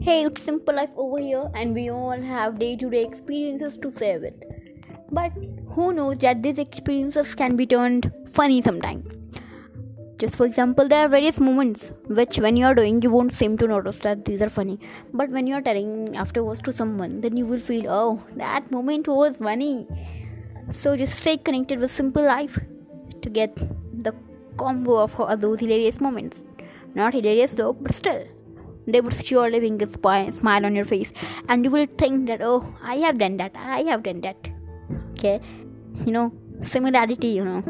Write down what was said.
Hey, it's simple life over here, and we all have day to day experiences to share with. But who knows that these experiences can be turned funny sometimes. Just for example, there are various moments which, when you are doing, you won't seem to notice that these are funny. But when you are telling afterwards to someone, then you will feel, oh, that moment was funny. So just stay connected with Simple Life to get the combo of those hilarious moments. Not hilarious though, but still they would surely bring a smile on your face. And you will think that oh i have done that i have done that. Okay? You know similarity you know